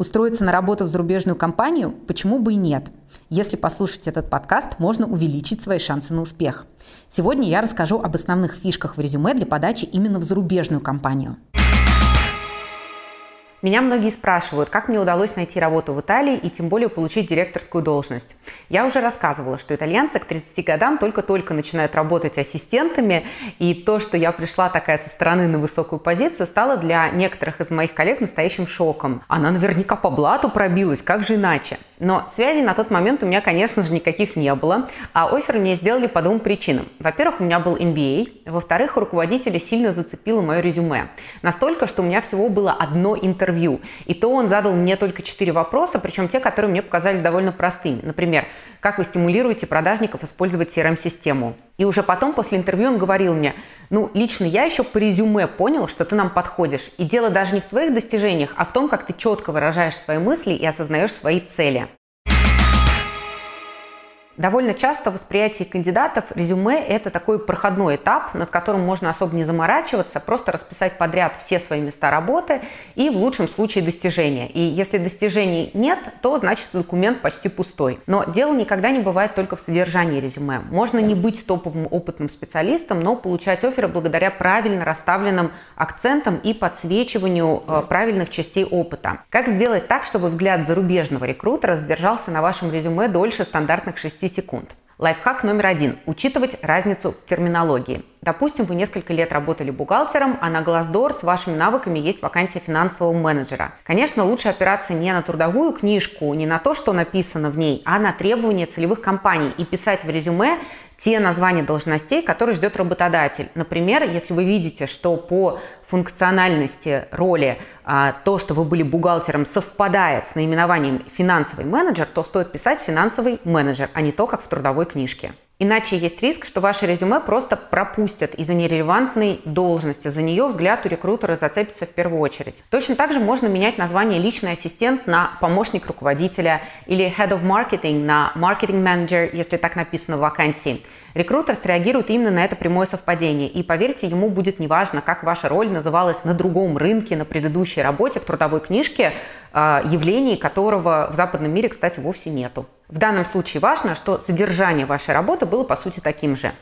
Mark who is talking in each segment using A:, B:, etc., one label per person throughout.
A: Устроиться на работу в зарубежную компанию почему бы и нет? Если послушать этот подкаст, можно увеличить свои шансы на успех. Сегодня я расскажу об основных фишках в резюме для подачи именно в зарубежную компанию. Меня многие спрашивают, как мне удалось найти работу в Италии и тем более получить директорскую должность. Я уже рассказывала, что итальянцы к 30 годам только-только начинают работать ассистентами, и то, что я пришла такая со стороны на высокую позицию, стало для некоторых из моих коллег настоящим шоком. Она наверняка по блату пробилась, как же иначе? Но связей на тот момент у меня, конечно же, никаких не было, а офер мне сделали по двум причинам. Во-первых, у меня был MBA, во-вторых, руководителя сильно зацепило мое резюме. Настолько, что у меня всего было одно интервью интервью. И то он задал мне только четыре вопроса, причем те, которые мне показались довольно простыми. Например, как вы стимулируете продажников использовать CRM-систему? И уже потом, после интервью, он говорил мне, ну, лично я еще по резюме понял, что ты нам подходишь. И дело даже не в твоих достижениях, а в том, как ты четко выражаешь свои мысли и осознаешь свои цели. Довольно часто восприятие кандидатов резюме – это такой проходной этап, над которым можно особо не заморачиваться, просто расписать подряд все свои места работы и в лучшем случае достижения. И если достижений нет, то значит документ почти пустой. Но дело никогда не бывает только в содержании резюме. Можно не быть топовым опытным специалистом, но получать оферы благодаря правильно расставленным акцентам и подсвечиванию э, правильных частей опыта. Как сделать так, чтобы взгляд зарубежного рекрутера задержался на вашем резюме дольше стандартных 6 секунд. Лайфхак номер один – учитывать разницу в терминологии. Допустим, вы несколько лет работали бухгалтером, а на Glassdoor с вашими навыками есть вакансия финансового менеджера. Конечно, лучше опираться не на трудовую книжку, не на то, что написано в ней, а на требования целевых компаний и писать в резюме те названия должностей, которые ждет работодатель. Например, если вы видите, что по функциональности роли а, то, что вы были бухгалтером, совпадает с наименованием финансовый менеджер, то стоит писать финансовый менеджер, а не то, как в трудовой книжке. Иначе есть риск, что ваше резюме просто пропустят из-за нерелевантной должности. За нее взгляд у рекрутера зацепится в первую очередь. Точно так же можно менять название «личный ассистент» на «помощник руководителя» или «head of marketing» на «marketing manager», если так написано в вакансии. Рекрутер среагирует именно на это прямое совпадение. И поверьте, ему будет неважно, как ваша роль называлась на другом рынке, на предыдущей работе, в трудовой книжке, а, явлений которого в западном мире, кстати, вовсе нету. В данном случае важно, что содержание вашей работы было по сути таким же.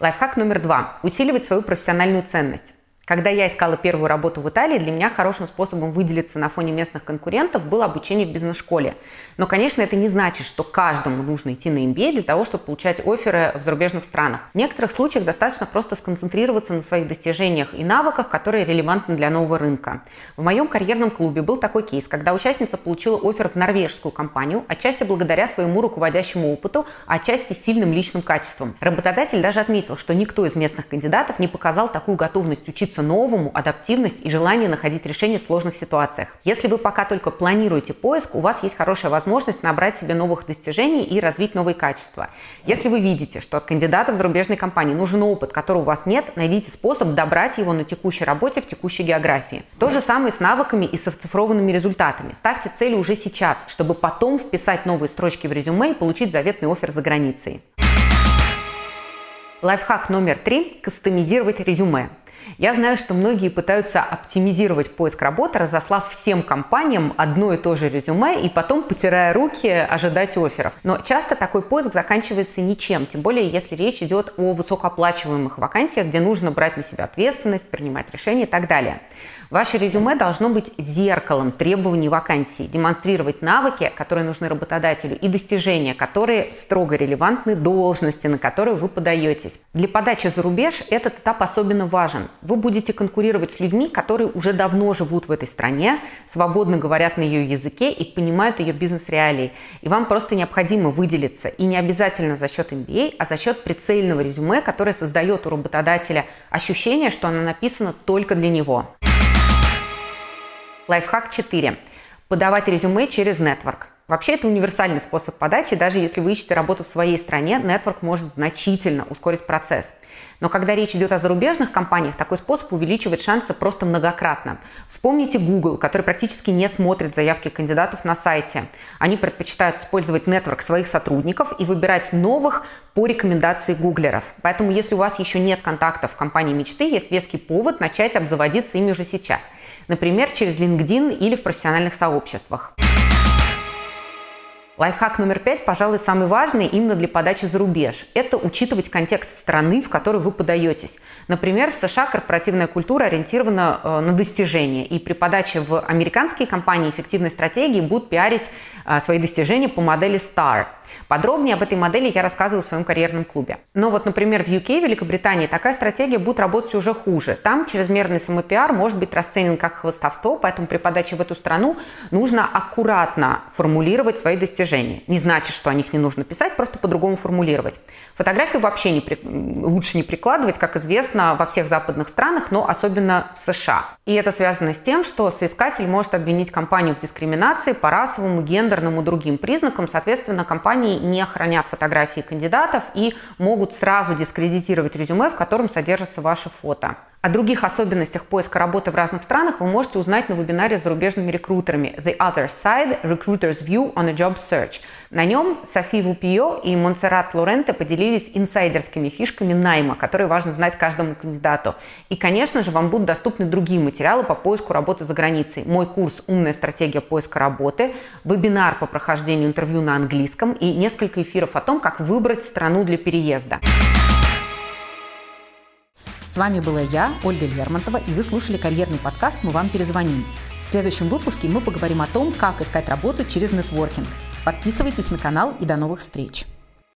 A: Лайфхак номер два. Усиливать свою профессиональную ценность. Когда я искала первую работу в Италии, для меня хорошим способом выделиться на фоне местных конкурентов было обучение в бизнес-школе. Но, конечно, это не значит, что каждому нужно идти на MBA для того, чтобы получать оферы в зарубежных странах. В некоторых случаях достаточно просто сконцентрироваться на своих достижениях и навыках, которые релевантны для нового рынка. В моем карьерном клубе был такой кейс, когда участница получила офер в норвежскую компанию, отчасти благодаря своему руководящему опыту, а отчасти сильным личным качествам. Работодатель даже отметил, что никто из местных кандидатов не показал такую готовность учиться учиться новому, адаптивность и желание находить решения в сложных ситуациях. Если вы пока только планируете поиск, у вас есть хорошая возможность набрать себе новых достижений и развить новые качества. Если вы видите, что от кандидатов в зарубежной компании нужен опыт, которого у вас нет, найдите способ добрать его на текущей работе в текущей географии. То же самое с навыками и с оцифрованными результатами. Ставьте цели уже сейчас, чтобы потом вписать новые строчки в резюме и получить заветный офер за границей. Лайфхак номер три – кастомизировать резюме. Я знаю, что многие пытаются оптимизировать поиск работы, разослав всем компаниям одно и то же резюме и потом, потирая руки, ожидать офферов. Но часто такой поиск заканчивается ничем, тем более если речь идет о высокооплачиваемых вакансиях, где нужно брать на себя ответственность, принимать решения и так далее. Ваше резюме должно быть зеркалом требований вакансии, демонстрировать навыки, которые нужны работодателю, и достижения, которые строго релевантны должности, на которую вы подаетесь. Для подачи за рубеж этот этап особенно важен. Вы будете конкурировать с людьми, которые уже давно живут в этой стране, свободно говорят на ее языке и понимают ее бизнес-реалии. И вам просто необходимо выделиться. И не обязательно за счет MBA, а за счет прицельного резюме, которое создает у работодателя ощущение, что оно написано только для него. Лайфхак 4. Подавать резюме через нетворк. Вообще это универсальный способ подачи, даже если вы ищете работу в своей стране, нетворк может значительно ускорить процесс. Но когда речь идет о зарубежных компаниях, такой способ увеличивает шансы просто многократно. Вспомните Google, который практически не смотрит заявки кандидатов на сайте. Они предпочитают использовать нетворк своих сотрудников и выбирать новых по рекомендации гуглеров. Поэтому, если у вас еще нет контактов в компании мечты, есть веский повод начать обзаводиться ими уже сейчас. Например, через LinkedIn или в профессиональных сообществах. Лайфхак номер пять, пожалуй, самый важный именно для подачи за рубеж. Это учитывать контекст страны, в которой вы подаетесь. Например, в США корпоративная культура ориентирована э, на достижения. И при подаче в американские компании эффективной стратегии будут пиарить э, свои достижения по модели STAR. Подробнее об этой модели я рассказываю в своем карьерном клубе. Но вот, например, в UK, Великобритании, такая стратегия будет работать уже хуже. Там чрезмерный самопиар может быть расценен как хвостовство, поэтому при подаче в эту страну нужно аккуратно формулировать свои достижения. Не значит, что о них не нужно писать, просто по-другому формулировать. Фотографии вообще не при... лучше не прикладывать, как известно, во всех западных странах, но особенно в США. И это связано с тем, что соискатель может обвинить компанию в дискриминации по расовому, гендерному, другим признакам. Соответственно, компании не хранят фотографии кандидатов и могут сразу дискредитировать резюме, в котором содержится ваше фото. О других особенностях поиска работы в разных странах вы можете узнать на вебинаре с зарубежными рекрутерами The Other Side – Recruiter's View on a Job Search. На нем Софи Вупио и Монсеррат Лоренте поделились инсайдерскими фишками найма, которые важно знать каждому кандидату. И, конечно же, вам будут доступны другие материалы по поиску работы за границей. Мой курс «Умная стратегия поиска работы», вебинар по прохождению интервью на английском и несколько эфиров о том, как выбрать страну для переезда.
B: Вами была я, Ольга Лермонтова, и вы слушали карьерный подкаст «Мы вам перезвоним». В следующем выпуске мы поговорим о том, как искать работу через нетворкинг. Подписывайтесь на канал и до новых встреч!